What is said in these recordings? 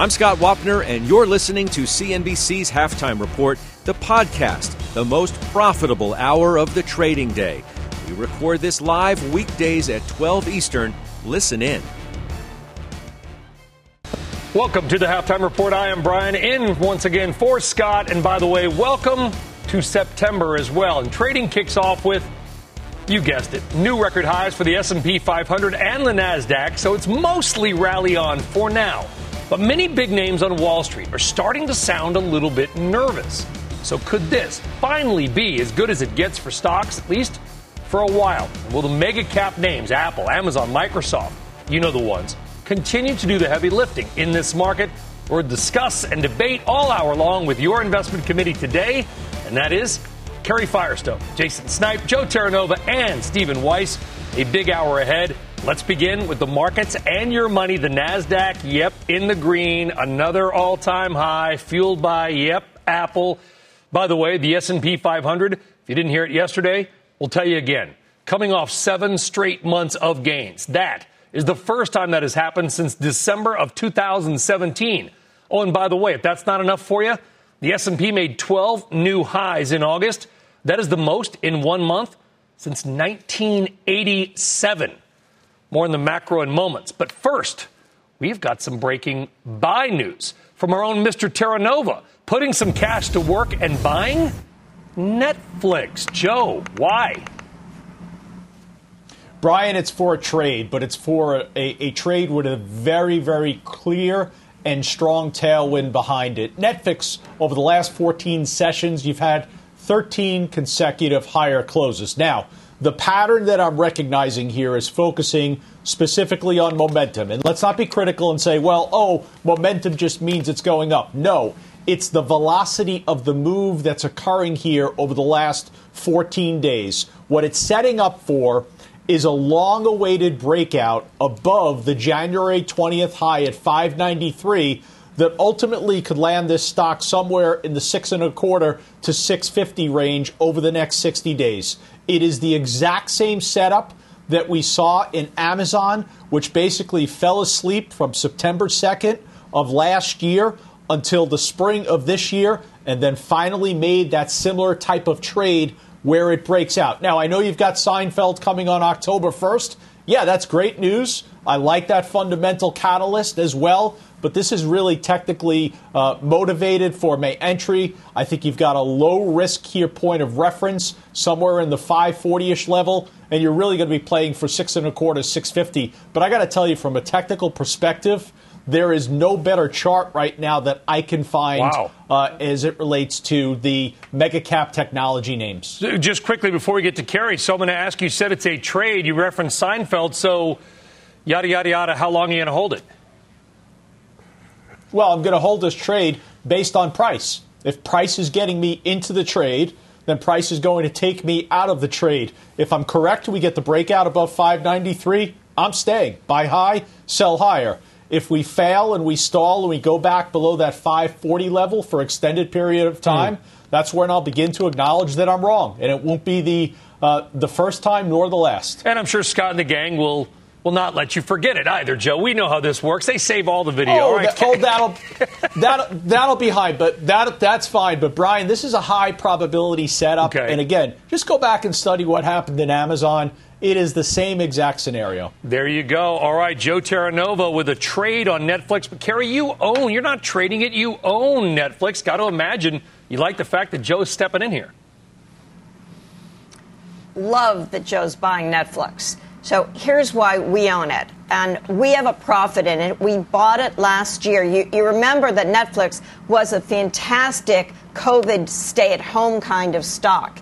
I'm Scott Wapner, and you're listening to CNBC's Halftime Report, the podcast, the most profitable hour of the trading day. We record this live weekdays at 12 Eastern. Listen in. Welcome to the halftime report. I am Brian in once again for Scott. And by the way, welcome to September as well. And trading kicks off with, you guessed it, new record highs for the S&P 500 and the Nasdaq. So it's mostly rally on for now. But many big names on Wall Street are starting to sound a little bit nervous. So could this finally be as good as it gets for stocks, at least for a while? Will the mega cap names, Apple, Amazon, Microsoft, you know the ones, continue to do the heavy lifting in this market. We'll discuss and debate all hour long with your investment committee today, and that is Kerry Firestone, Jason Snipe, Joe Terranova, and Stephen Weiss. A big hour ahead. Let's begin with the markets and your money. The Nasdaq, yep, in the green, another all-time high, fueled by yep, Apple. By the way, the S&P 500. If you didn't hear it yesterday, we'll tell you again. Coming off seven straight months of gains. That is the first time that has happened since December of 2017. Oh, and by the way, if that's not enough for you, the S&P made 12 new highs in August. That is the most in one month since 1987. More on the macro in moments. But first, we've got some breaking buy news from our own Mr. Terranova, putting some cash to work and buying Netflix. Joe, why? Brian, it's for a trade, but it's for a, a, trade with a very, very clear and strong tailwind behind it. Netflix, over the last 14 sessions, you've had 13 consecutive higher closes. Now, the pattern that I'm recognizing here is focusing specifically on momentum. And let's not be critical and say, well, oh, momentum just means it's going up. No, it's the velocity of the move that's occurring here over the last 14 days. What it's setting up for is a long awaited breakout above the January 20th high at 593 that ultimately could land this stock somewhere in the six and a quarter to 650 range over the next 60 days. It is the exact same setup that we saw in Amazon, which basically fell asleep from September 2nd of last year until the spring of this year, and then finally made that similar type of trade where it breaks out. Now, I know you've got Seinfeld coming on October 1st. Yeah, that's great news. I like that fundamental catalyst as well, but this is really technically uh, motivated for May entry. I think you've got a low risk here point of reference somewhere in the 540 ish level, and you're really going to be playing for six and a quarter, 650. But I got to tell you, from a technical perspective, there is no better chart right now that I can find wow. uh, as it relates to the mega cap technology names. Just quickly before we get to Kerry, so I'm going to ask you said it's a trade. You referenced Seinfeld, so yada, yada, yada. How long are you going to hold it? Well, I'm going to hold this trade based on price. If price is getting me into the trade, then price is going to take me out of the trade. If I'm correct, we get the breakout above 593. I'm staying. Buy high, sell higher. If we fail and we stall and we go back below that 540 level for extended period of time, mm. that's when I'll begin to acknowledge that I'm wrong, and it won't be the uh, the first time nor the last. And I'm sure Scott and the gang will will not let you forget it either, Joe. We know how this works. They save all the video. Oh, right. that, oh that'll that that'll be high, but that that's fine. But Brian, this is a high probability setup. Okay. And again, just go back and study what happened in Amazon. It is the same exact scenario. There you go. All right, Joe Terranova with a trade on Netflix. But Kerry, you own. You're not trading it. You own Netflix. Got to imagine you like the fact that Joe's stepping in here. Love that Joe's buying Netflix. So here's why we own it. And we have a profit in it. We bought it last year. You, you remember that Netflix was a fantastic COVID stay at home kind of stock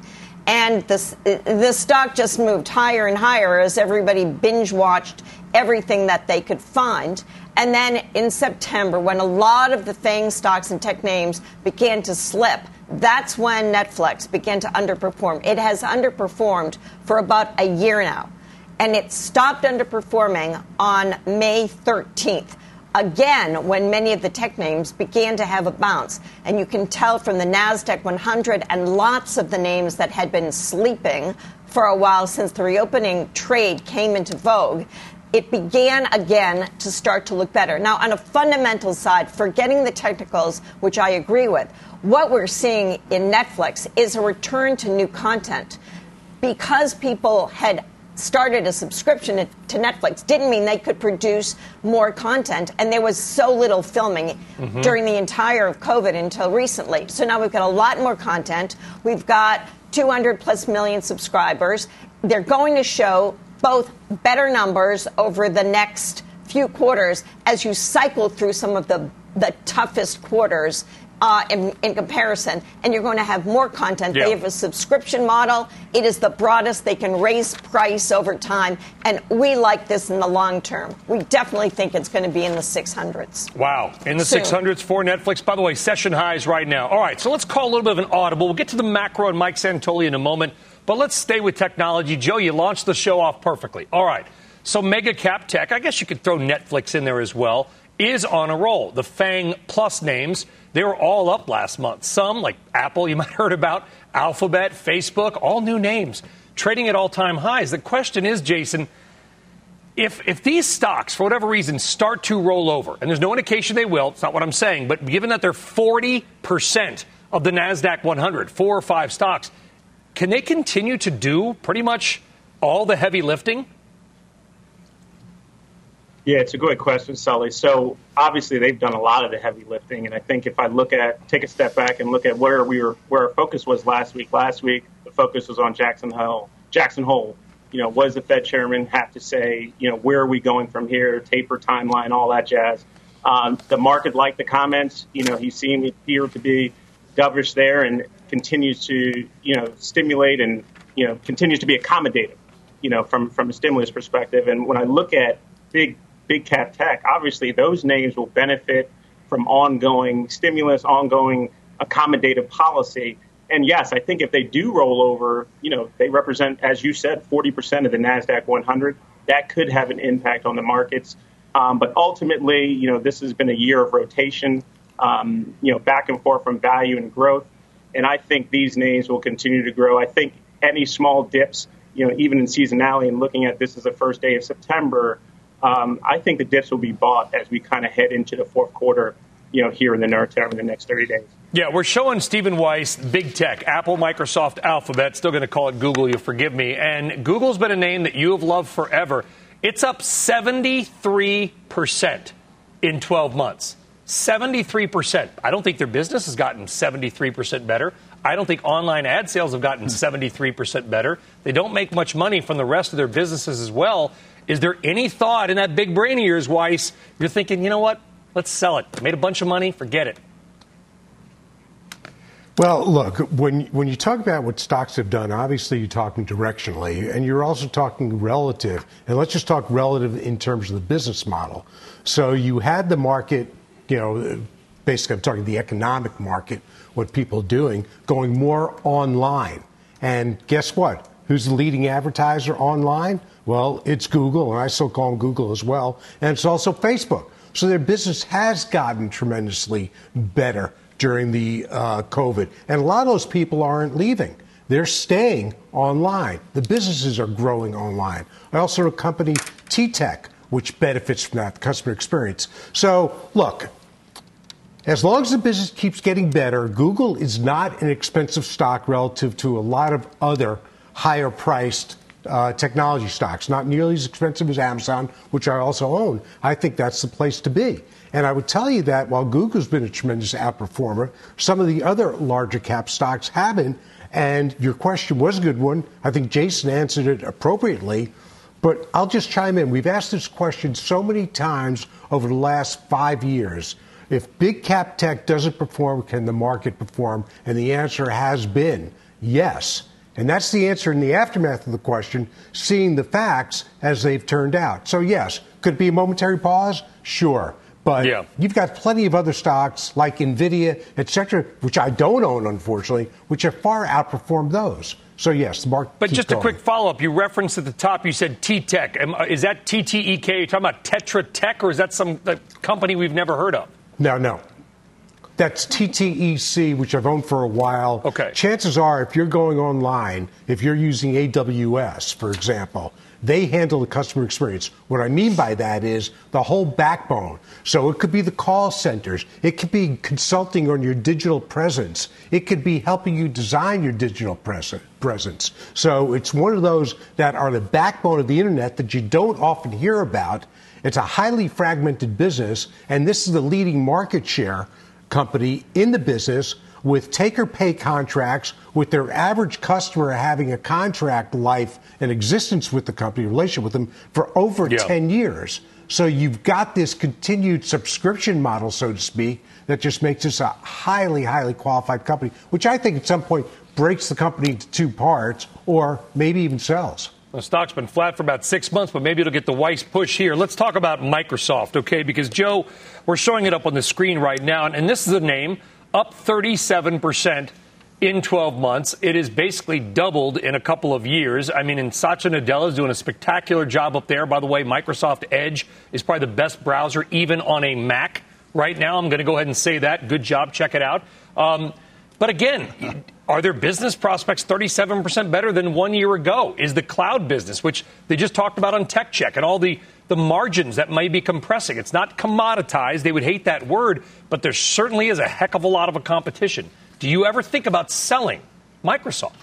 and the, the stock just moved higher and higher as everybody binge watched everything that they could find. And then in September, when a lot of the FANG stocks and tech names began to slip, that's when Netflix began to underperform. It has underperformed for about a year now. And it stopped underperforming on May 13th again when many of the tech names began to have a bounce. And you can tell from the NASDAQ 100 and lots of the names that had been sleeping for a while since the reopening trade came into vogue. It began again to start to look better. Now, on a fundamental side, forgetting the technicals, which I agree with, what we're seeing in Netflix is a return to new content because people had started a subscription to Netflix didn't mean they could produce more content. And there was so little filming mm-hmm. during the entire of COVID until recently. So now we've got a lot more content. We've got 200 plus million subscribers. They're going to show both better numbers over the next few quarters as you cycle through some of the the toughest quarters uh, in, in, comparison, and you're going to have more content. Yeah. They have a subscription model. It is the broadest. They can raise price over time, and we like this in the long term. We definitely think it's going to be in the 600s. Wow, in the Soon. 600s for Netflix. By the way, session highs right now. All right, so let's call a little bit of an audible. We'll get to the macro and Mike Santoli in a moment, but let's stay with technology. Joe, you launched the show off perfectly. All right, so mega cap tech. I guess you could throw Netflix in there as well. Is on a roll. The Fang Plus names they were all up last month. Some, like Apple, you might have heard about, Alphabet, Facebook, all new names, trading at all time highs. The question is, Jason, if, if these stocks, for whatever reason, start to roll over, and there's no indication they will, it's not what I'm saying, but given that they're 40% of the NASDAQ 100, four or five stocks, can they continue to do pretty much all the heavy lifting? Yeah, it's a great question, Sully. So obviously they've done a lot of the heavy lifting, and I think if I look at take a step back and look at where we were, where our focus was last week. Last week the focus was on Jackson Hole. Jackson Hole. You know, what does the Fed chairman have to say? You know, where are we going from here? Taper timeline, all that jazz. Um, the market liked the comments. You know, he seemed appear to be dovish there and continues to you know stimulate and you know continues to be accommodative. You know, from from a stimulus perspective. And when I look at big big cap tech, obviously those names will benefit from ongoing stimulus, ongoing accommodative policy. And yes, I think if they do roll over, you know, they represent, as you said, 40% of the NASDAQ 100. That could have an impact on the markets. Um, but ultimately, you know, this has been a year of rotation, um, you know, back and forth from value and growth. And I think these names will continue to grow. I think any small dips, you know, even in seasonality and looking at this as the first day of September, um, I think the dips will be bought as we kind of head into the fourth quarter, you know, here in the near term in the next 30 days. Yeah, we're showing Stephen Weiss, big tech, Apple, Microsoft, Alphabet, still going to call it Google, you forgive me. And Google's been a name that you have loved forever. It's up 73% in 12 months. 73%. I don't think their business has gotten 73% better. I don't think online ad sales have gotten 73% better. They don't make much money from the rest of their businesses as well. Is there any thought in that big brain of yours, Weiss? You're thinking, you know what? Let's sell it. Made a bunch of money. Forget it. Well, look, when when you talk about what stocks have done, obviously you're talking directionally, and you're also talking relative. And let's just talk relative in terms of the business model. So you had the market, you know, basically I'm talking the economic market, what people are doing, going more online. And guess what? Who's the leading advertiser online? Well, it's Google, and I still call them Google as well, and it's also Facebook. So their business has gotten tremendously better during the uh, COVID. And a lot of those people aren't leaving. They're staying online. The businesses are growing online. I also a company T-Tech, which benefits from that customer experience. So, look, as long as the business keeps getting better, Google is not an expensive stock relative to a lot of other higher priced uh, technology stocks, not nearly as expensive as Amazon, which I also own. I think that's the place to be. And I would tell you that while Google's been a tremendous outperformer, some of the other larger cap stocks haven't. And your question was a good one. I think Jason answered it appropriately. But I'll just chime in. We've asked this question so many times over the last five years. If big cap tech doesn't perform, can the market perform? And the answer has been yes. And that's the answer in the aftermath of the question, seeing the facts as they've turned out. So, yes, Could it be a momentary pause? Sure. But yeah. you've got plenty of other stocks like Nvidia, et cetera, which I don't own, unfortunately, which have far outperformed those. So yes, the market. But just going. a quick follow up. You referenced at the top. You said T Tech. Is that TTEK? You're talking about Tetra Tech, or is that some company we've never heard of? No, no. That's TTEC, which I've owned for a while. Okay. Chances are, if you're going online, if you're using AWS, for example, they handle the customer experience. What I mean by that is the whole backbone. So it could be the call centers. It could be consulting on your digital presence. It could be helping you design your digital presence. So it's one of those that are the backbone of the internet that you don't often hear about. It's a highly fragmented business, and this is the leading market share company in the business with take or pay contracts, with their average customer having a contract life and existence with the company, relationship with them for over yeah. 10 years. So you've got this continued subscription model, so to speak, that just makes this a highly, highly qualified company, which I think at some point breaks the company into two parts or maybe even sells. The stock's been flat for about six months, but maybe it'll get the Weiss push here. Let's talk about Microsoft, okay? Because, Joe, we're showing it up on the screen right now, and this is a name up 37% in 12 months. It is basically doubled in a couple of years. I mean, and Satya Nadella is doing a spectacular job up there. By the way, Microsoft Edge is probably the best browser even on a Mac right now. I'm going to go ahead and say that. Good job. Check it out. Um, but again, are their business prospects 37% better than one year ago? Is the cloud business, which they just talked about on Tech Check, and all the the margins that may be compressing. It's not commoditized. They would hate that word, but there certainly is a heck of a lot of a competition. Do you ever think about selling Microsoft?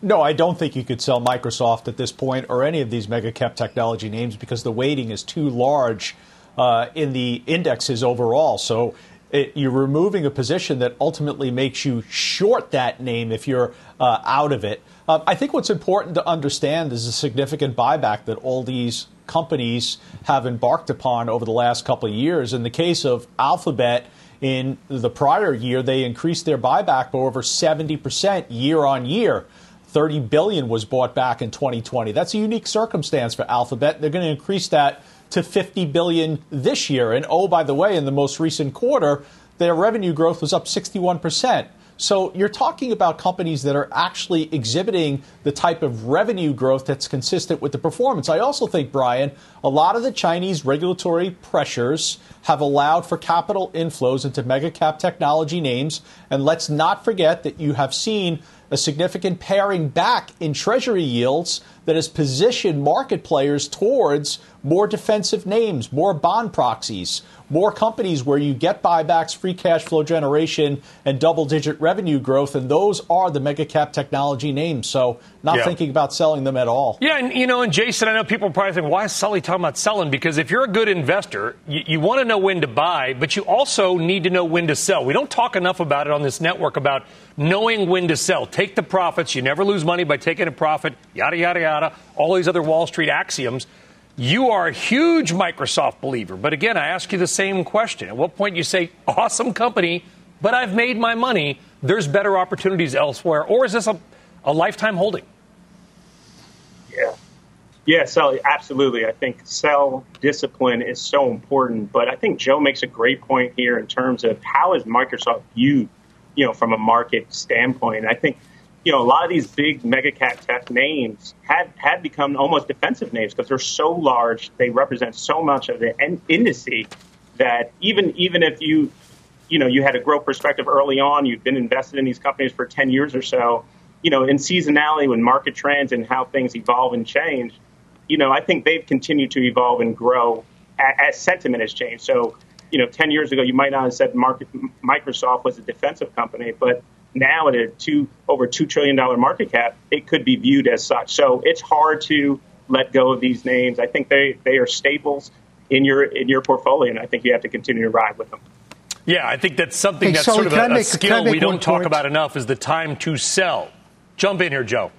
No, I don't think you could sell Microsoft at this point or any of these mega cap technology names because the weighting is too large uh, in the indexes overall. So it, you're removing a position that ultimately makes you short that name if you're uh, out of it. Um, I think what's important to understand is the significant buyback that all these companies have embarked upon over the last couple of years. In the case of Alphabet, in the prior year, they increased their buyback by over 70% year on year. 30 billion was bought back in 2020. That's a unique circumstance for Alphabet. They're going to increase that to 50 billion this year. And oh, by the way, in the most recent quarter, their revenue growth was up 61 percent. So you're talking about companies that are actually exhibiting the type of revenue growth that's consistent with the performance. I also think, Brian, a lot of the Chinese regulatory pressures have allowed for capital inflows into mega cap technology names. And let's not forget that you have seen a significant paring back in treasury yields that has positioned market players towards more defensive names, more bond proxies, more companies where you get buybacks, free cash flow generation, and double digit revenue growth. And those are the mega cap technology names. So, not yeah. thinking about selling them at all. Yeah, and you know, and Jason, I know people are probably think, why is Sully talking about selling? Because if you're a good investor, you, you want to know when to buy, but you also need to know when to sell. We don't talk enough about it on this network about knowing when to sell. Take the profits. You never lose money by taking a profit, yada, yada, yada, all these other Wall Street axioms. You are a huge Microsoft believer. But again, I ask you the same question. At what point you say, awesome company, but I've made my money, there's better opportunities elsewhere? Or is this a, a lifetime holding? Yeah. Yeah, so absolutely. I think sell discipline is so important. But I think Joe makes a great point here in terms of how is Microsoft viewed, you know, from a market standpoint. I think – you know, a lot of these big mega cap tech names had had become almost defensive names because they're so large. They represent so much of the industry that even even if you you know you had a growth perspective early on, you've been invested in these companies for ten years or so. You know, in seasonality, when market trends and how things evolve and change, you know, I think they've continued to evolve and grow as, as sentiment has changed. So, you know, ten years ago, you might not have said market, Microsoft was a defensive company, but now at a two over two trillion dollar market cap, it could be viewed as such. So it's hard to let go of these names. I think they, they are staples in your in your portfolio, and I think you have to continue to ride with them. Yeah, I think that's something hey, that's sort of a, a skill we don't talk point? about enough is the time to sell. Jump in here, Joe.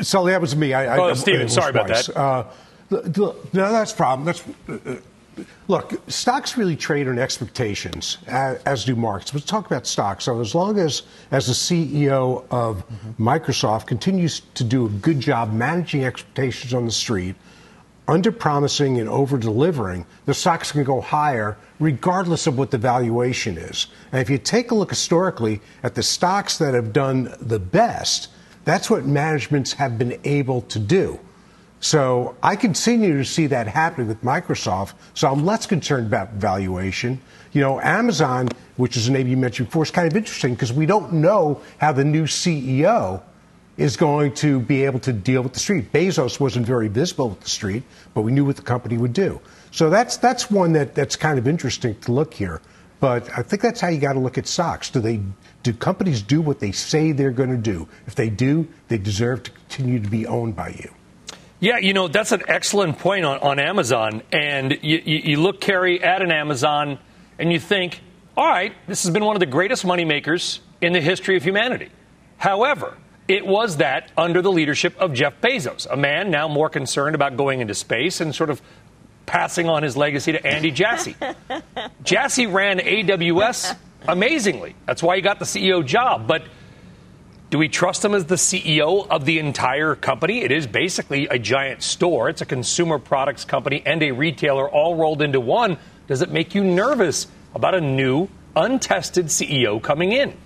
Sully, that was me. I, oh, I, Stephen, sorry about that. Uh, no, that's problem. That's uh, look, stocks really trade on expectations, as, do markets. Let's talk about stocks. So, as long as, as the CEO of mm-hmm. Microsoft continues to do a good job managing expectations on the street, under promising and over delivering, the stocks can go higher regardless of what the valuation is. And if you take a look historically at the stocks that have done the best, that's what managements have been able to do. So I continue to see that happening with Microsoft. So I'm less concerned about valuation. You know, Amazon, which is a name you mentioned before, is kind of interesting because we don't know how the new CEO is going to be able to deal with the street. Bezos wasn't very visible with the street, but we knew what the company would do. So that's that's one that, that's kind of interesting to look here. But I think that's how you got to look at stocks. Do they do companies do what they say they're going to do? If they do, they deserve to continue to be owned by you. Yeah, you know, that's an excellent point on, on Amazon. And you, you, you look, Kerry, at an Amazon and you think, all right, this has been one of the greatest moneymakers in the history of humanity. However, it was that under the leadership of Jeff Bezos, a man now more concerned about going into space and sort of passing on his legacy to Andy Jassy. Jassy ran AWS amazingly. That's why he got the CEO job. But do we trust him as the CEO of the entire company? It is basically a giant store. It's a consumer products company and a retailer all rolled into one. Does it make you nervous about a new, untested CEO coming in?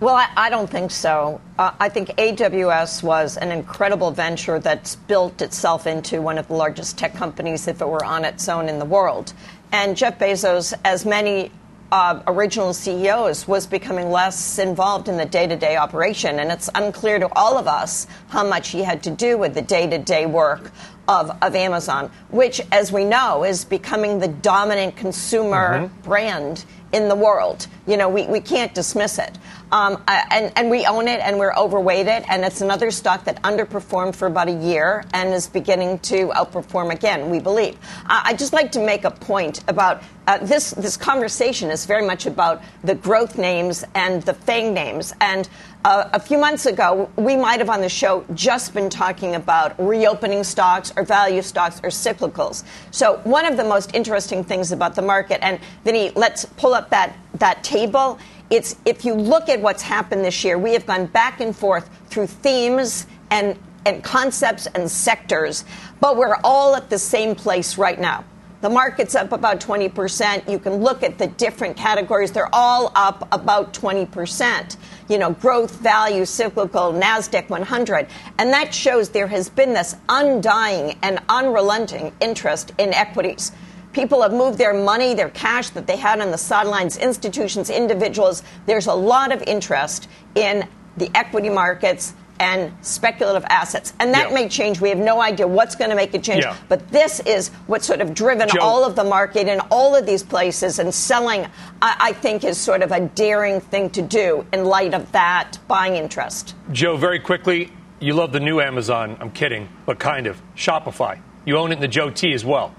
Well, I, I, don't think so. Uh, I think AWS was an incredible venture that's built itself into one of the largest tech companies if it were on its own in the world. And Jeff Bezos, as many uh, original CEOs, was becoming less involved in the day to day operation. And it's unclear to all of us how much he had to do with the day to day work of, of Amazon, which, as we know, is becoming the dominant consumer mm-hmm. brand in the world. You know, we, we can't dismiss it. Um, and, and we own it and we're overweighted. And it's another stock that underperformed for about a year and is beginning to outperform again, we believe. I'd just like to make a point about uh, this. This conversation is very much about the growth names and the FANG names. And uh, a few months ago, we might have on the show just been talking about reopening stocks or value stocks or cyclicals. So, one of the most interesting things about the market, and Vinny, let's pull up that, that table it's if you look at what's happened this year, we have gone back and forth through themes and and concepts and sectors, but we're all at the same place right now. The market's up about 20%. You can look at the different categories. They're all up about 20%. You know, growth, value, cyclical, NASDAQ 100. And that shows there has been this undying and unrelenting interest in equities. People have moved their money, their cash that they had on the sidelines, institutions, individuals. There's a lot of interest in the equity markets and speculative assets. And that yeah. may change. We have no idea what's going to make it change. Yeah. But this is what's sort of driven Joe, all of the market in all of these places. And selling, I, I, think, is sort of a daring thing to do in light of that buying interest. Joe, very quickly, you love the new Amazon. I'm kidding, but kind of. Shopify. You own it in the Joe T as well.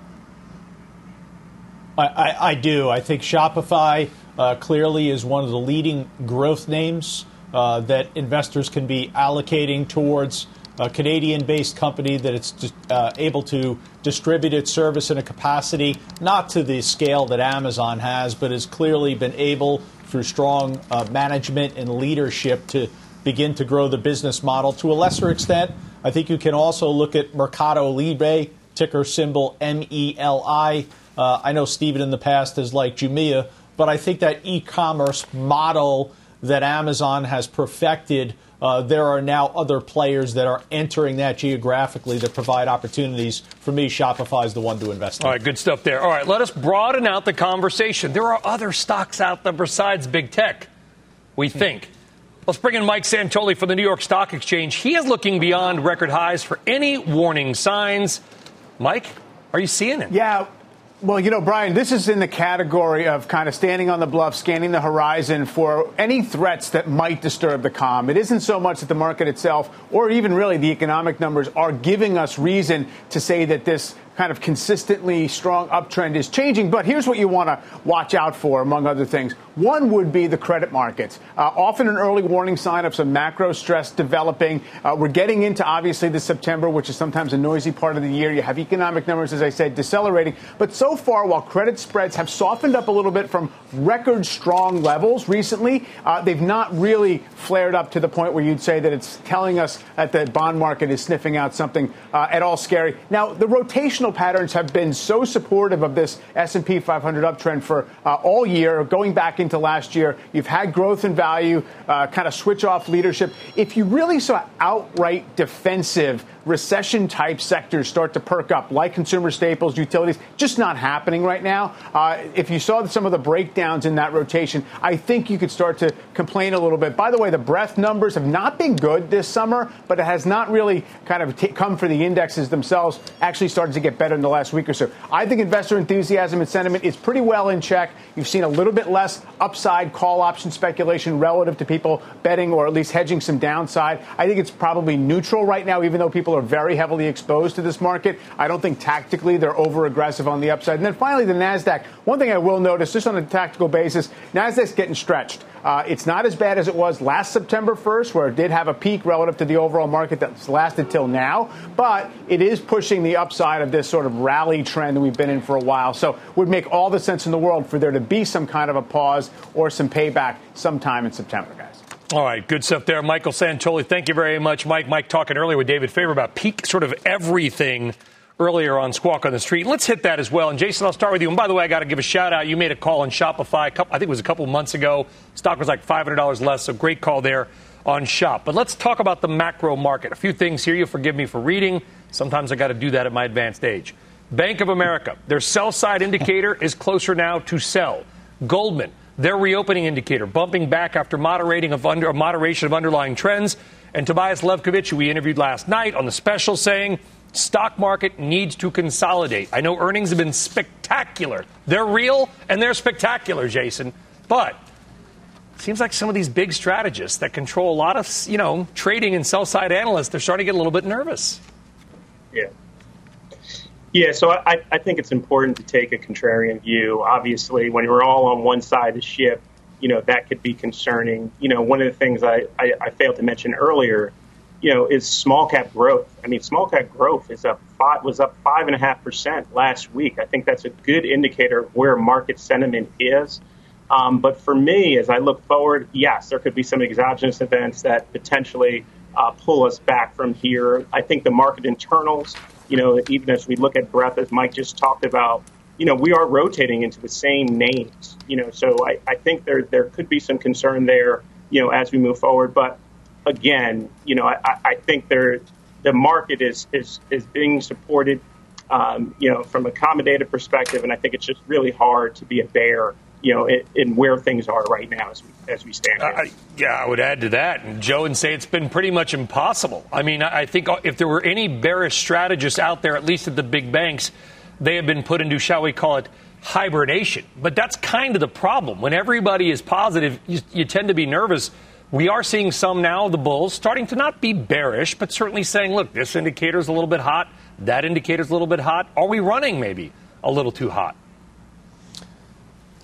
I, I, do. I think Shopify uh, clearly is one of the leading growth names uh, that investors can be allocating towards a Canadian based company that it's uh, able to distribute its service in a capacity not to the scale that Amazon has, but has clearly been able, through strong uh, management and leadership, to begin to grow the business model. To a lesser extent, I think you can also look at Mercado Libre, ticker symbol M E L I. Uh, I know Stephen in the past has liked Jumia, but I think that e commerce model that Amazon has perfected, uh, there are now other players that are entering that geographically that provide opportunities. For me, Shopify is the one to invest in. All right, good stuff there. All right, let us broaden out the conversation. There are other stocks out there besides big tech, we hmm. think. Let's bring in Mike Santoli for the New York Stock Exchange. He is looking beyond record highs for any warning signs. Mike, are you seeing it? Yeah, well, you know, Brian, this is in the category of kind of standing on the bluff, scanning the horizon for any threats that might disturb the calm. It isn't so much that the market itself, or even really the economic numbers, are giving us reason to say that this kind of consistently strong uptrend is changing. But here's what you want to watch out for, among other things. One would be the credit markets. Uh, often an early warning sign of some macro stress developing. Uh, we're getting into obviously the September, which is sometimes a noisy part of the year. You have economic numbers, as I said, decelerating. But so far, while credit spreads have softened up a little bit from record strong levels recently, uh, they've not really flared up to the point where you'd say that it's telling us that the bond market is sniffing out something uh, at all scary. Now, the rotational patterns have been so supportive of this S&P 500 uptrend for uh, all year, going back into last year. You've had growth and value, uh, kind of switch off leadership. If you really saw outright defensive recession type sectors start to perk up, like consumer staples, utilities, just not happening right now. Uh, if you saw some of the breakdowns in that rotation, I think you could start to complain a little bit. By the way, the breadth numbers have not been good this summer, but it has not really kind of t- come for the indexes themselves. Actually, started to get better in the last week or so. I think investor enthusiasm and sentiment is pretty well in check. You've seen a little bit less upside call option speculation relative to people betting or at least hedging some downside. I think it's probably neutral right now, even though people are very heavily exposed to this market. I don't think tactically they're over aggressive on the upside. And then finally, the NASDAQ. One thing I will notice, just on a tactical basis, NASDAQ's getting stretched. Uh, it's not as bad as it was last September 1st, where it did have a peak relative to the overall market that's lasted till now, but it is pushing the upside of this sort of rally trend that we've been in for a while. So it would make all the sense in the world for there to be some kind of a pause or some payback sometime in September, guys. All right, good stuff there. Michael Santoli, thank you very much. Mike, Mike talking earlier with David Faber about peak sort of everything earlier on Squawk on the Street. Let's hit that as well. And Jason, I'll start with you. And by the way, I got to give a shout out. You made a call on Shopify, couple, I think it was a couple months ago. Stock was like $500 less, so great call there on Shop. But let's talk about the macro market. A few things here. You'll forgive me for reading. Sometimes I got to do that at my advanced age. Bank of America, their sell side indicator is closer now to sell. Goldman, their reopening indicator bumping back after moderating of under, moderation of underlying trends. And Tobias Levkovich, who we interviewed last night on the special, saying stock market needs to consolidate. I know earnings have been spectacular. They're real and they're spectacular, Jason. But seems like some of these big strategists that control a lot of, you know, trading and sell side analysts, they're starting to get a little bit nervous. Yeah. Yeah, so I, I think it's important to take a contrarian view. Obviously, when you're all on one side of the ship, you know, that could be concerning. You know, one of the things I, I, I failed to mention earlier, you know, is small cap growth. I mean, small cap growth is up five, was up five and a half percent last week. I think that's a good indicator of where market sentiment is. Um, but for me, as I look forward, yes, there could be some exogenous events that potentially uh, pull us back from here. I think the market internals you know, even as we look at breadth, as Mike just talked about, you know, we are rotating into the same names, you know, so I, I think there, there could be some concern there, you know, as we move forward. But again, you know, I, I think there, the market is, is, is being supported, um, you know, from a accommodative perspective. And I think it's just really hard to be a bear you know, in, in, where things are right now as we, as we stand. Uh, yeah, I would add to that, and Joe, and say it's been pretty much impossible. I mean, I think if there were any bearish strategists out there, at least at the big banks, they have been put into, shall we call it, hibernation. But that's kind of the problem. When everybody is positive, you, you tend to be nervous. We are seeing some now, the bulls, starting to not be bearish, but certainly saying, look, this indicator is a little bit hot, that indicator is a little bit hot. Are we running maybe a little too hot?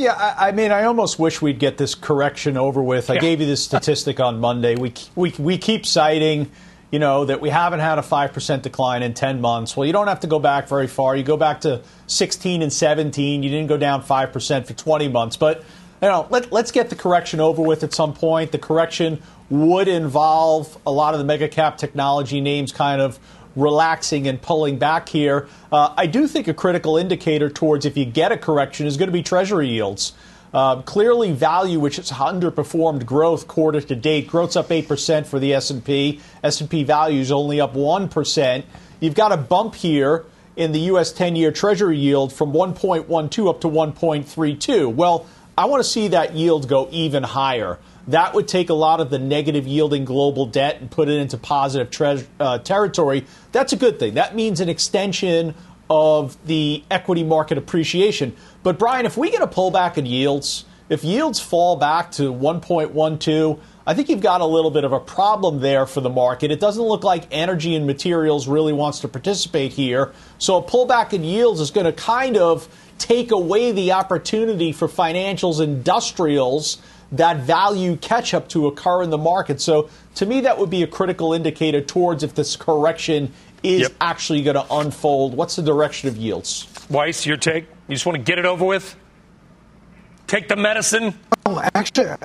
Yeah, I, I, mean, I almost wish we'd get this correction over with. I yeah. gave you this statistic on Monday. We, we, we keep citing, you know, that we haven't had a 5% decline in 10 months. Well, you don't have to go back very far. You go back to 16 and 17. You didn't go down 5% for 20 months. But, you know, let, let's get the correction over with at some point. The correction would involve a lot of the mega cap technology names kind of relaxing and pulling back here. Uh, I do think a critical indicator towards if you get a correction is going to be Treasury yields. Uh, clearly, value, which has underperformed growth quarter to date, growth's up eight percent for the S and P. S and P value is only up one percent. You've got a bump here in the U.S. 10-year Treasury yield from 1.12 up to 1.32. Well, I want to see that yield go even higher. That would take a lot of the negative yielding global debt and put it into positive tre- uh, territory. That's a good thing. That means an extension of the equity market appreciation. But, Brian, if we get a pullback in yields, if yields fall back to 1.12, I think you've got a little bit of a problem there for the market. It doesn't look like energy and materials really wants to participate here. So a pullback in yields is going to kind of take away the opportunity for financials, industrials that value catch up to occur in the market. So to me, that would be a critical indicator towards if this correction is yep. actually going to unfold. What's the direction of yields? Weiss, your take? You just want to get it over with? Take the medicine? Oh, actually,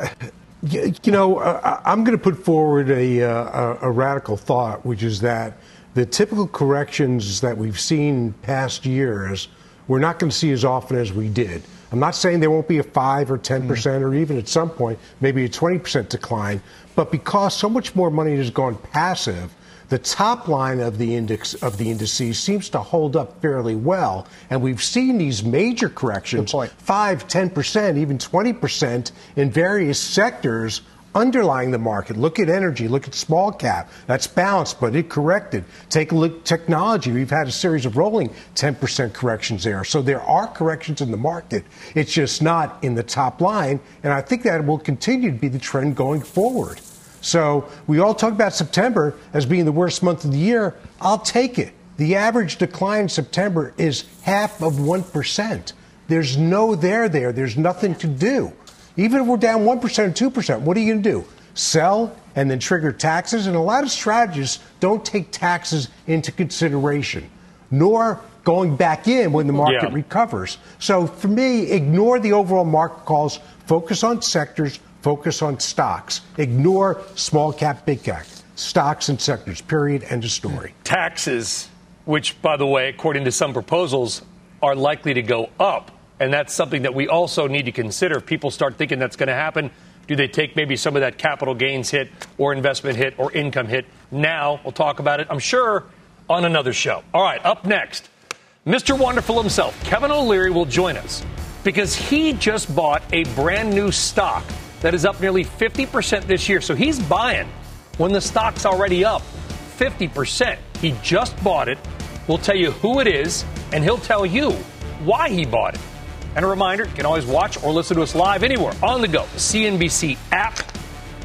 you know, uh, I'm going to put forward a, uh, a radical thought, which is that the typical corrections that we've seen past years, we're not going to see as often as we did. I'm not saying there won't be a 5 or 10% mm. or even at some point maybe a 20% decline, but because so much more money has gone passive, the top line of the index of the indices seems to hold up fairly well, and we've seen these major corrections, five, ten percent, even twenty percent in various sectors underlying the market. Look at energy, look at small cap. That's balanced, but it corrected. Take a look technology. We've had a series of rolling 10% corrections there. So there are corrections in the market. It's just not in the top line. And I think that will continue to be the trend going forward. So we all talk about September as being the worst month of the year. I'll take it. The average decline in September is half of 1%. There's no there there. There's nothing to do. Even if we're down 1% or 2%, what are you going to do? Sell and then trigger taxes? And a lot of strategists don't take taxes into consideration, nor going back in when the market yeah. recovers. So for me, ignore the overall market calls, focus on sectors, Focus on stocks. Ignore small cap, big cap. Stocks and sectors, period. End of story. Taxes, which, by the way, according to some proposals, are likely to go up. And that's something that we also need to consider. If people start thinking that's going to happen, do they take maybe some of that capital gains hit or investment hit or income hit now? We'll talk about it, I'm sure, on another show. All right, up next, Mr. Wonderful himself, Kevin O'Leary, will join us because he just bought a brand new stock that is up nearly 50% this year. So he's buying when the stock's already up 50%. He just bought it. We'll tell you who it is, and he'll tell you why he bought it. And a reminder you can always watch or listen to us live anywhere on the go. The CNBC app,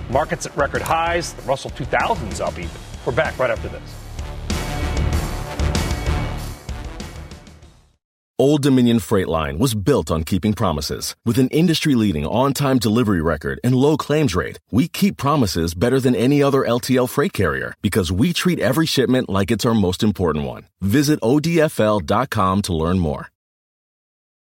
markets at record highs, the Russell 2000's up even. We're back right after this. Old Dominion Freight Line was built on keeping promises. With an industry leading on time delivery record and low claims rate, we keep promises better than any other LTL freight carrier because we treat every shipment like it's our most important one. Visit ODFL.com to learn more.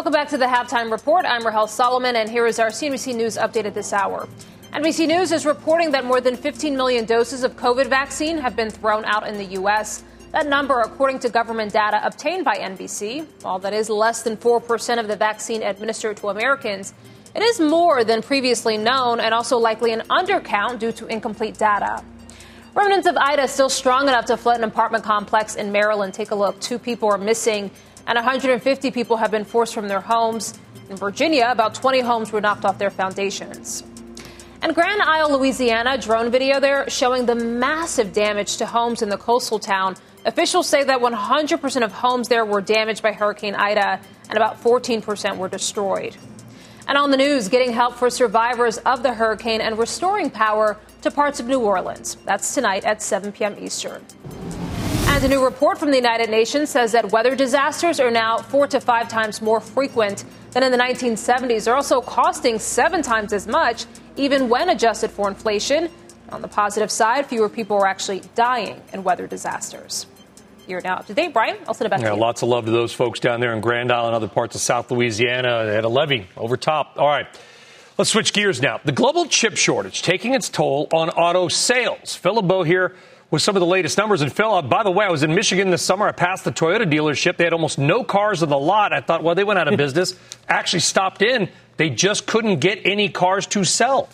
Welcome back to the halftime report. I'm Rahel Solomon, and here is our CNBC News update at this hour. NBC News is reporting that more than 15 million doses of COVID vaccine have been thrown out in the U.S. That number, according to government data obtained by NBC, while that is less than 4% of the vaccine administered to Americans, it is more than previously known and also likely an undercount due to incomplete data. Remnants of Ida still strong enough to flood an apartment complex in Maryland. Take a look. Two people are missing and 150 people have been forced from their homes. In Virginia, about 20 homes were knocked off their foundations. And Grand Isle, Louisiana, drone video there showing the massive damage to homes in the coastal town. Officials say that 100% of homes there were damaged by Hurricane Ida and about 14% were destroyed. And on the news, getting help for survivors of the hurricane and restoring power to parts of New Orleans. That's tonight at 7 p.m. Eastern. And a new report from the United Nations says that weather disasters are now four to five times more frequent than in the 1970s. They're also costing seven times as much, even when adjusted for inflation. On the positive side, fewer people are actually dying in weather disasters. You're now up to date, Brian. I'll send it back yeah, to you. Lots of love to those folks down there in Grand Island, other parts of South Louisiana. They had a levee over top. All right. Let's switch gears now. The global chip shortage taking its toll on auto sales. Phil LeBeau here with some of the latest numbers. And Phil, by the way, I was in Michigan this summer. I passed the Toyota dealership. They had almost no cars in the lot. I thought, well, they went out of business. Actually stopped in. They just couldn't get any cars to sell.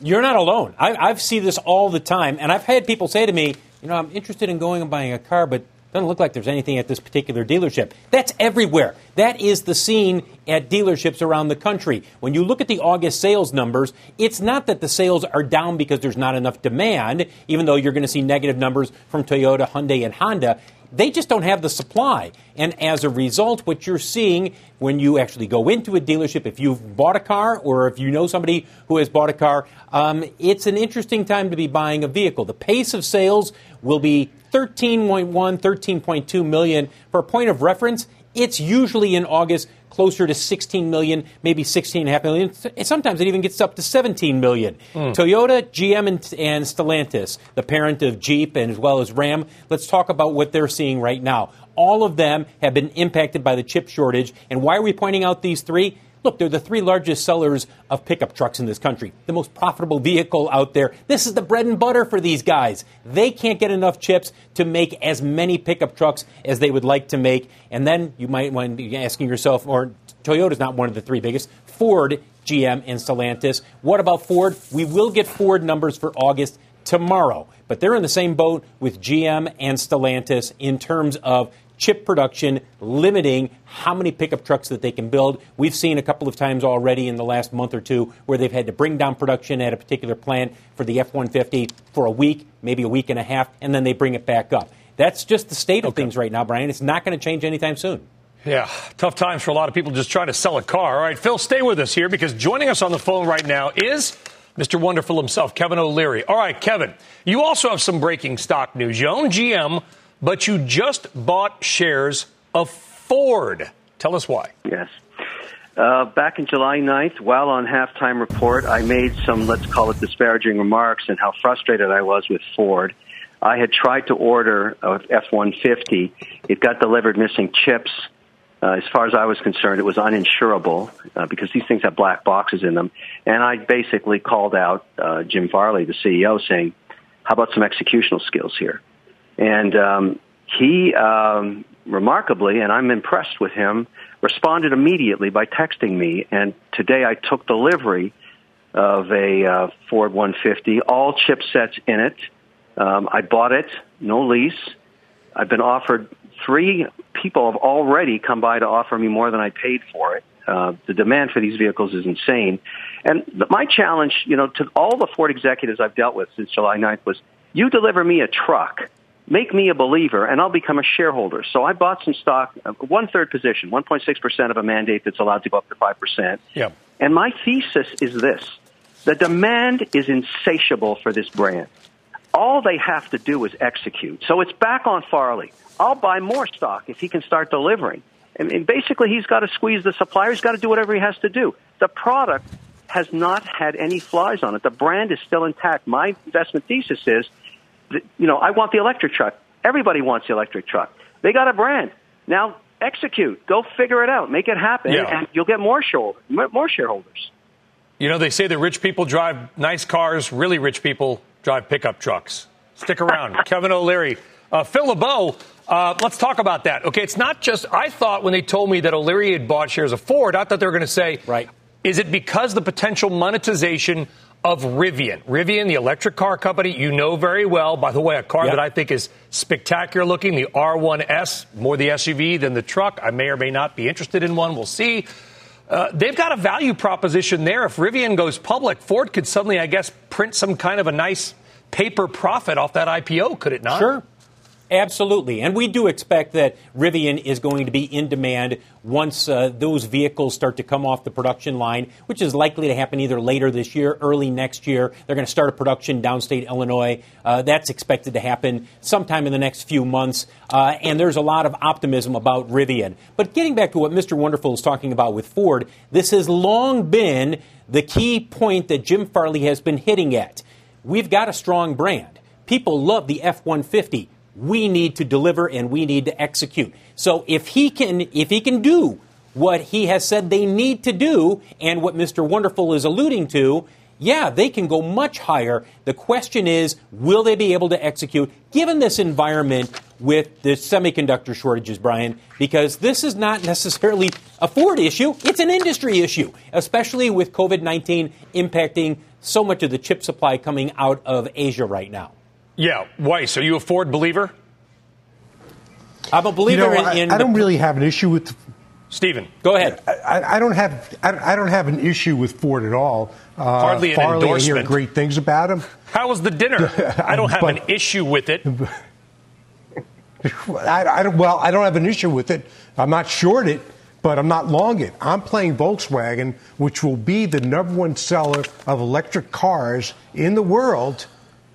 You're not alone. I, I've seen this all the time, and I've had people say to me, you know, I'm interested in going and buying a car, but doesn't look like there's anything at this particular dealership. That's everywhere. That is the scene at dealerships around the country. When you look at the August sales numbers, it's not that the sales are down because there's not enough demand, even though you're going to see negative numbers from Toyota, Hyundai, and Honda. They just don't have the supply. And as a result, what you're seeing when you actually go into a dealership, if you've bought a car or if you know somebody who has bought a car, um, it's an interesting time to be buying a vehicle. The pace of sales will be 13.1, 13.2 million. For a point of reference, it's usually in August closer to 16 million, maybe 16.5 million. Sometimes it even gets up to 17 million. Mm. Toyota, GM, and, and Stellantis, the parent of Jeep and as well as Ram, let's talk about what they're seeing right now. All of them have been impacted by the chip shortage. And why are we pointing out these three? Look, they're the three largest sellers of pickup trucks in this country, the most profitable vehicle out there. This is the bread and butter for these guys. They can't get enough chips to make as many pickup trucks as they would like to make. And then you might want to be asking yourself, or Toyota's not one of the three biggest, Ford, GM, and Stellantis. What about Ford? We will get Ford numbers for August tomorrow, but they're in the same boat with GM and Stellantis in terms of chip production, limiting how many pickup trucks that they can build. We've seen a couple of times already in the last month or two where they've had to bring down production at a particular plant for the F 150 for a week, maybe a week and a half, and then they bring it back up. That's just the state of okay. things right now, Brian. It's not going to change anytime soon. Yeah, tough times for a lot of people just trying to sell a car. All right, Phil, stay with us here because joining us on the phone right now is Mr. Wonderful himself, Kevin O'Leary. All right, Kevin, you also have some breaking stock news. You own GM but you just bought shares of Ford. Tell us why. Yes. Uh, back in July 9th, while on halftime report, I made some, let's call it disparaging remarks and how frustrated I was with Ford. I had tried to order a F-150. It got delivered missing chips. Uh, as far as I was concerned, it was uninsurable uh, because these things have black boxes in them. And I basically called out uh, Jim Farley, the CEO, saying, how about some executional skills here? And um, he, um, remarkably, and I'm impressed with him, responded immediately by texting me. And today I took delivery of a uh, Ford 150, all chipsets in it. Um, I bought it, no lease. I've been offered three people have already come by to offer me more than I paid for it. Uh, the demand for these vehicles is insane. And my challenge, you know, to all the Ford executives I've dealt with since July 9th was, you deliver me a truck make me a believer and I'll become a shareholder. So I bought some stock, uh, one third position, 1.6% of a mandate that's allowed to go up to 5%. Yeah. And my thesis is this. The demand is insatiable for this brand. All they have to do is execute. So it's back on Farley. I'll buy more stock if he can start delivering. And, basically, he's got to squeeze the supplier. He's got to do whatever he has to do. The product has not had any flies on it. The brand is still intact. My investment thesis is you know, I want the electric truck. Everybody wants the electric truck. They got a brand. Now execute. Go figure it out. Make it happen, yeah. and you'll get more shareholders. more shareholders. You know, they say that rich people drive nice cars. Really rich people drive pickup trucks. Stick around, Kevin O'Leary, uh, Phil LeBeau. Uh, let's talk about that. Okay, it's not just. I thought when they told me that O'Leary had bought shares of Ford, I thought they were going to say, right. Is it because the potential monetization of Rivian. Rivian, the electric car company you know very well. By the way, a car yep. that I think is spectacular looking, the R1S, more the SUV than the truck. I may or may not be interested in one. We'll see. Uh, they've got a value proposition there. If Rivian goes public, Ford could suddenly, I guess, print some kind of a nice paper profit off that IPO, could it not? Sure. Absolutely. And we do expect that Rivian is going to be in demand once uh, those vehicles start to come off the production line, which is likely to happen either later this year, early next year. They're going to start a production downstate Illinois. Uh, that's expected to happen sometime in the next few months. Uh, and there's a lot of optimism about Rivian. But getting back to what Mr. Wonderful is talking about with Ford, this has long been the key point that Jim Farley has been hitting at. We've got a strong brand. People love the F 150 we need to deliver and we need to execute. So if he can, if he can do what he has said they need to do and what Mr. Wonderful is alluding to, yeah, they can go much higher. The question is, will they be able to execute given this environment with the semiconductor shortages, Brian? Because this is not necessarily a Ford issue, it's an industry issue, especially with COVID 19 impacting so much of the chip supply coming out of Asia right now. Yeah, Weiss, are you a Ford believer? I'm a believer you know, in. in I, I don't really have an issue with. Stephen, go ahead. I, I don't have I, don't have an issue with Ford at all. Uh, Hardly an Farley, endorsement. I hear great things about him. How was the dinner? I don't have but, an issue with it. I, I don't, well, I don't have an issue with it. I'm not short it, but I'm not long it. I'm playing Volkswagen, which will be the number one seller of electric cars in the world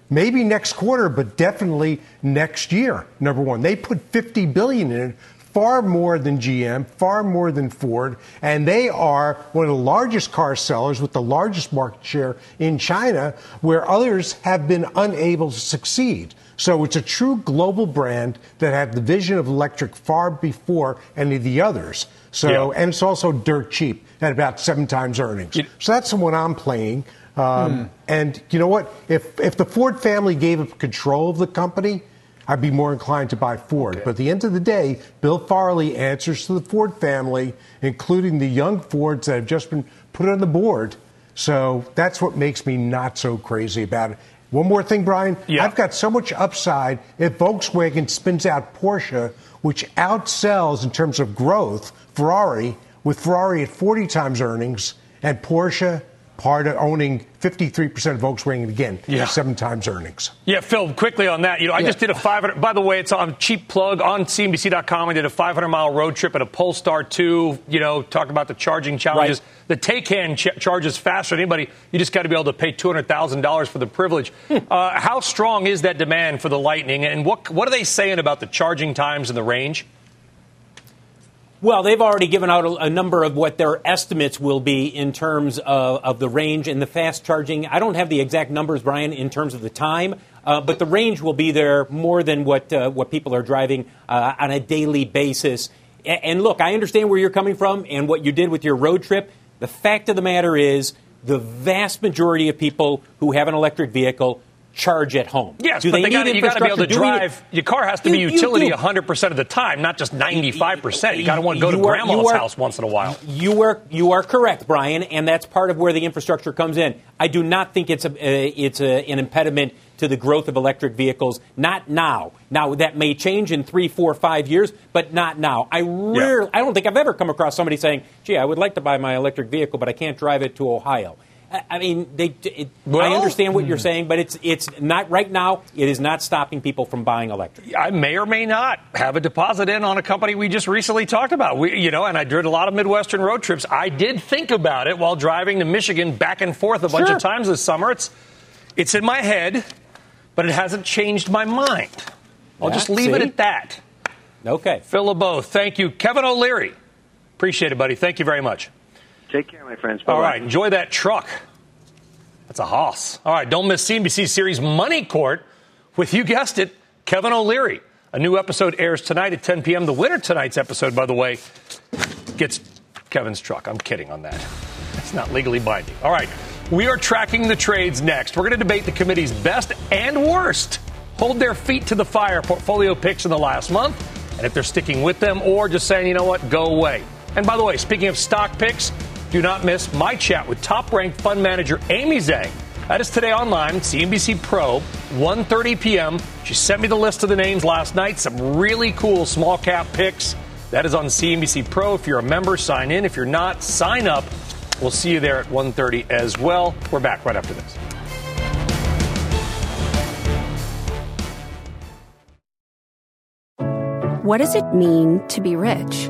maybe next quarter, but definitely next year. Number one, they put 50 billion in it, far more than GM, far more than Ford, and they are one of the largest car sellers with the largest market share in China, where others have been unable to succeed. So it's a true global brand that had the vision of electric far before any of the others. So, yeah. and it's also dirt cheap at about seven times earnings. so that's the one I'm playing. Um, hmm. And you know what? If if the Ford family gave up control of the company, I'd be more inclined to buy Ford. Okay. But at the end of the day, Bill Farley answers to the Ford family, including the young Fords that have just been put on the board. So that's what makes me not so crazy about it. One more thing, Brian. Yeah. I've got so much upside if Volkswagen spins out Porsche, which outsells in terms of growth Ferrari, with Ferrari at 40 times earnings and Porsche part of owning 53% of Volkswagen again, yeah. seven times earnings. Yeah, Phil, quickly on that. You know, I yeah. just did a 500, by the way, it's on cheap plug on CNBC.com. I did a 500 mile road trip at a Polestar 2, you know, talk about the charging challenges. Right. The Taycan ch- charges faster than anybody. You just got to be able to pay $200,000 for the privilege. Hmm. uh, how strong is that demand for the Lightning? And what, what are they saying about the charging times and the range? Well, they've already given out a, a, number of what their estimates will be in terms of, of, the range and the fast charging. I don't have the exact numbers, Brian, in terms of the time, uh, but the range will be there more than what uh, what people are driving uh, on a daily basis. And, and look, I understand where you're coming from and what you did with your road trip. The fact of the matter is, the vast majority of people who have an electric vehicle charge at home. Yes, Do but they, got you got to be able to drive. Your car has to you, be utility 100% of the time, not just 95%. You got to want to go to are, grandma's are, house once in a while. You are you are correct, Brian, and that's part of where the infrastructure comes in. I do not think it's a uh, it's a, an impediment to the growth of electric vehicles. Not now. Now that may change in three, four, five years, but not now. I rarely, yeah. I don't think I've ever come across somebody saying, "Gee, I would like to buy my electric vehicle, but I can't drive it to Ohio." I mean, they. It, well, I understand what you're hmm. saying, but it's it's not right now. It is not stopping people from buying electric. I may or may not have a deposit in on a company we just recently talked about. We, you know, and I did a lot of Midwestern road trips. I did think about it while driving to Michigan back and forth a bunch sure. of times this summer. It's it's in my head, but it hasn't changed my mind. I'll yeah, just leave see? it at that. Okay. Phil LeBeau, thank you. Kevin O'Leary, appreciate it, buddy. Thank you very much. Take care, my friends. Bye-bye. All right, enjoy that truck. That's a hoss. All right, don't miss CNBC series Money Court with, you guessed it, Kevin O'Leary. A new episode airs tonight at 10 p.m. The winner tonight's episode, by the way, gets Kevin's truck. I'm kidding on that. It's not legally binding. All right, we are tracking the trades next. We're going to debate the committee's best and worst. Hold their feet to the fire portfolio picks in the last month, and if they're sticking with them or just saying, you know what, go away. And by the way, speaking of stock picks, do not miss my chat with top-ranked fund manager Amy Zhang. That is today online, CNBC Pro, 1.30 p.m. She sent me the list of the names last night, some really cool small cap picks. That is on CNBC Pro. If you're a member, sign in. If you're not, sign up. We'll see you there at 1.30 as well. We're back right after this. What does it mean to be rich?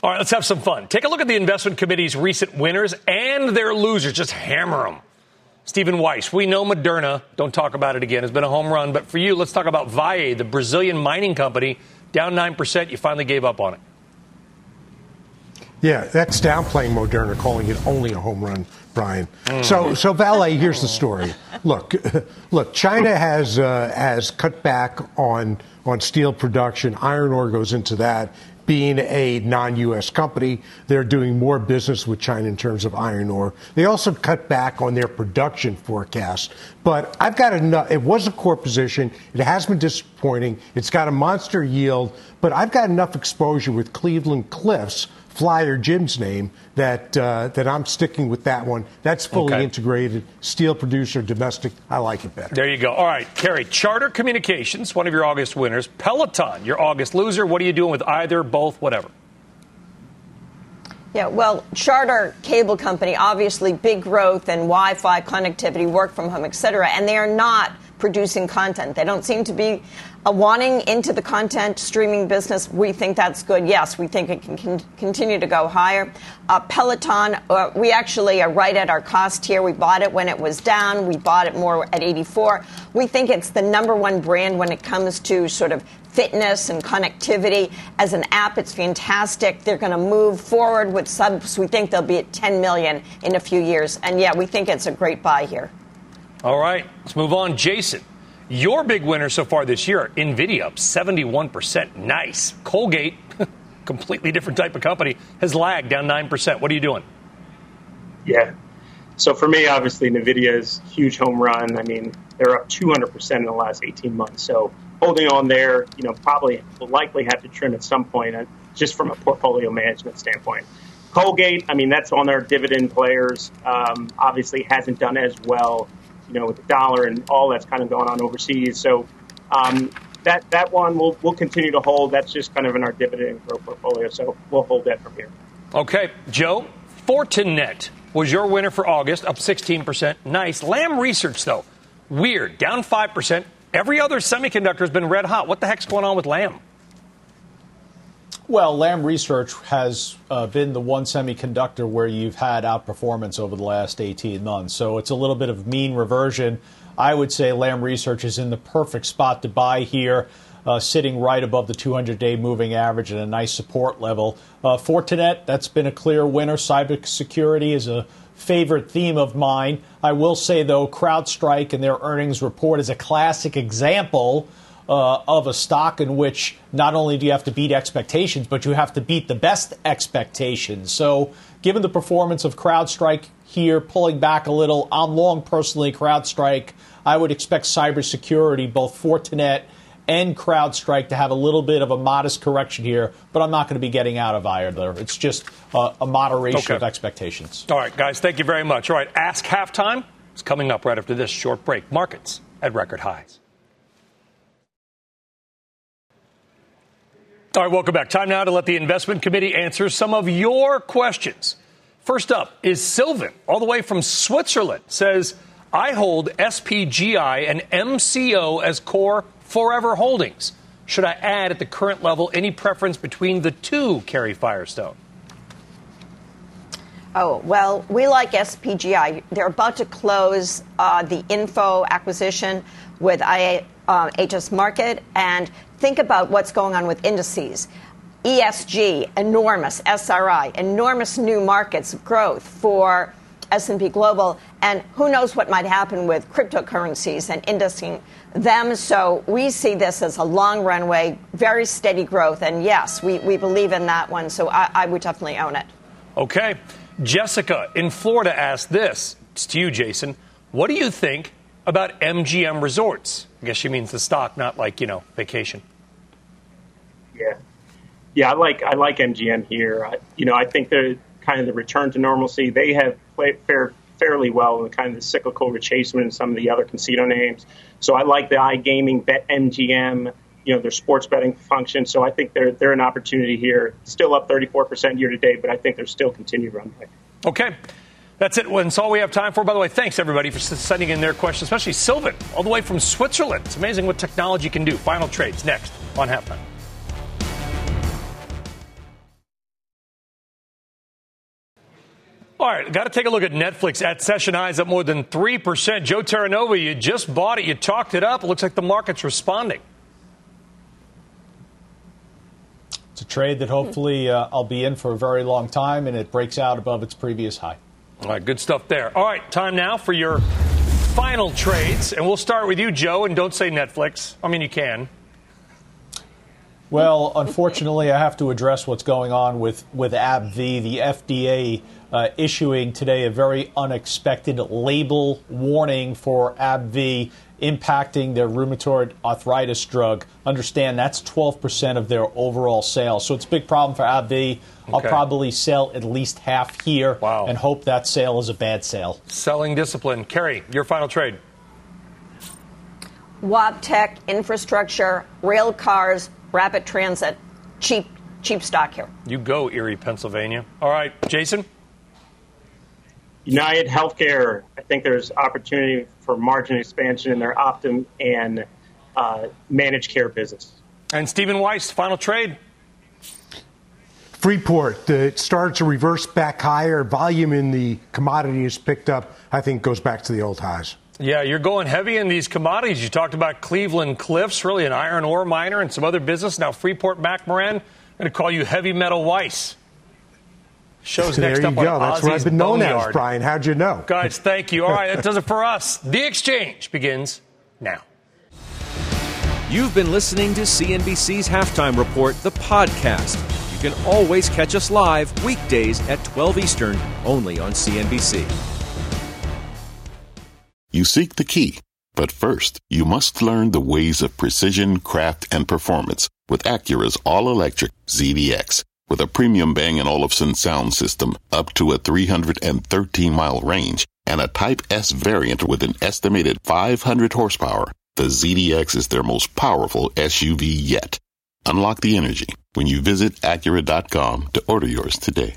All right, let's have some fun. Take a look at the investment committee's recent winners and their losers. Just hammer them. Stephen Weiss, we know Moderna, don't talk about it again, It's been a home run. But for you, let's talk about Vale, the Brazilian mining company, down 9%. You finally gave up on it. Yeah, that's downplaying Moderna, calling it only a home run, Brian. Mm. So, so Vale, here's the story. Look, look, China has uh, has cut back on on steel production. Iron ore goes into that being a non-U.S. company, they're doing more business with China in terms of iron ore. They also cut back on their production forecast. But I've got enough. It was a core position. It has been disappointing. It's got a monster yield, but I've got enough exposure with Cleveland Cliffs Flyer Jim's name that uh, that I'm sticking with that one. That's fully okay. integrated, steel producer, domestic. I like it better. There you go. All right, Kari, Charter Communications, one of your August winners. Peloton, your August loser. What are you doing with either, both, whatever? Yeah, well, Charter Cable Company, obviously big growth and Wi-Fi connectivity, work from home, et cetera, and they are not producing content. They don't seem to be uh, wanting into the content streaming business. We think that's good. Yes, we think it can con- continue to go higher. Uh, Peloton, uh, we actually are right at our cost here. We bought it when it was down. We bought it more at 84. We think it's the number one brand when it comes to sort of fitness and connectivity. As an app, it's fantastic. They're going to move forward with subs. We think they'll be at 10 million in a few years. And yeah, we think it's a great buy here. All right, let's move on. Jason, your big winner so far this year, NVIDIA up 71%. Nice. Colgate, completely different type of company, has lagged down 9%. What are you doing? Yeah. So for me, obviously, NVIDIA's huge home run. I mean, they're up 200% in the last 18 months. So holding on there, you know, probably will likely have to trim at some point, uh, just from a portfolio management standpoint. Colgate, I mean, that's on their dividend players. Um, obviously, hasn't done as well you know, with the dollar and all that's kind of going on overseas. So um, that that one we'll we'll continue to hold. That's just kind of in our dividend growth portfolio. So we'll hold that from here. Okay, Joe. Fortinet was your winner for August, up 16%. Nice. Lam Research, though, weird, down 5%. Every other semiconductor has been red hot. What the heck's going on with Lam? Well, Lam Research has uh, been the one semiconductor where you've had outperformance over the last 18 months. So it's a little bit of mean reversion. I would say Lam Research is in the perfect spot to buy here, uh, sitting right above the 200 day moving average and a nice support level. Uh, Fortinet, that's been a clear winner. Cybersecurity is a favorite theme of mine. I will say, though, CrowdStrike and their earnings report is a classic example uh, of a stock in which not only do you have to beat expectations, but you have to beat the best expectations. So, given the performance of CrowdStrike here, pulling back a little, I'm long personally CrowdStrike. I would expect cybersecurity, both Fortinet and CrowdStrike, to have a little bit of a modest correction here, but I'm not going to be getting out of either. It's just uh, a moderation okay. of expectations. All right, guys, thank you very much. All right, Ask Halftime is coming up right after this short break. Markets at record highs. All right, welcome back. Time now to let the investment committee answer some of your questions. First up is Sylvan, all the way from Switzerland, says, I hold SPGI and MCO as core forever holdings. Should I add at the current level any preference between the two, Kari Firestone? Oh, well, we like SPGI. They're about to close uh, the info acquisition with IA, uh, HS Markit, and think about what's going on with indices. ESG, enormous, SRI, enormous new markets growth for S&P Global, and who knows what might happen with cryptocurrencies and indexing them. So we see this as a long runway, very steady growth, and yes, we, we believe in that one. So I, I would definitely own it. Okay. Jessica in Florida asked this. It's to you, Jason. What do you think about MGM Resorts? I guess she means the stock, not like, you know, vacation. Yeah. Yeah, I like I like MGM here. I, you know, I think they're kind of the return to normalcy. They have played fair, fairly well in the kind of the cyclical retracement in some of the other casino names. So I like the iGaming BetMGM. You know, their sports betting function. So I think they're they're an opportunity here. Still up 34% year to date, but I think there's still continued runway. Okay. That's it. That's all we have time for. By the way, thanks everybody for sending in their questions, especially Sylvan, all the way from Switzerland. It's amazing what technology can do. Final trades next on halftime. All right, got to take a look at Netflix at session highs up more than 3%. Joe Terranova, you just bought it, you talked it up. It looks like the market's responding. It's a trade that hopefully uh, I'll be in for a very long time, and it breaks out above its previous high. All right, good stuff there. All right, time now for your final trades, and we'll start with you, Joe, and don't say Netflix. I mean, you can. Well, unfortunately, I have to address what's going on with, with AbbVie. The FDA uh, issuing today a very unexpected label warning for AbbVie impacting their rheumatoid arthritis drug. Understand that's 12% of their overall sales. So it's a big problem for AbbVie. I'll probably sell at least half here Wow. and hope that sale is a bad sale. Selling discipline. Kari, your final trade. Wabtec, infrastructure, rail cars, rapid transit, cheap, cheap stock here. You go, Erie, Pennsylvania. All right, Jason. United Healthcare, I think there's opportunity for margin expansion in their Optum and uh, managed care business. And Stephen Weiss, final trade. Freeport, it started to reverse back higher. Volume in the commodity has picked up. I think goes back to the old highs. Yeah, you're going heavy in these commodities. You talked about Cleveland Cliffs, really an iron ore miner, and some other business. Now Freeport McMoran, I'm going to call you Heavy Metal Weiss. Shows there next you up go. on That's what I've been known as, Brian. How'd you know? Guys, thank you. All right, that does it for us. The exchange begins now. You've been listening to CNBC's Halftime Report, the podcast. You can always catch us live weekdays at 12 Eastern, only on CNBC. You seek the key, but first, you must learn the ways of precision, craft, and performance with Acura's all-electric ZDX. With a premium Bang & Olufsen sound system up to a 313-mile range and a Type S variant with an estimated 500 horsepower, the ZDX is their most powerful SUV yet. Unlock the energy when you visit Acura.com to order yours today.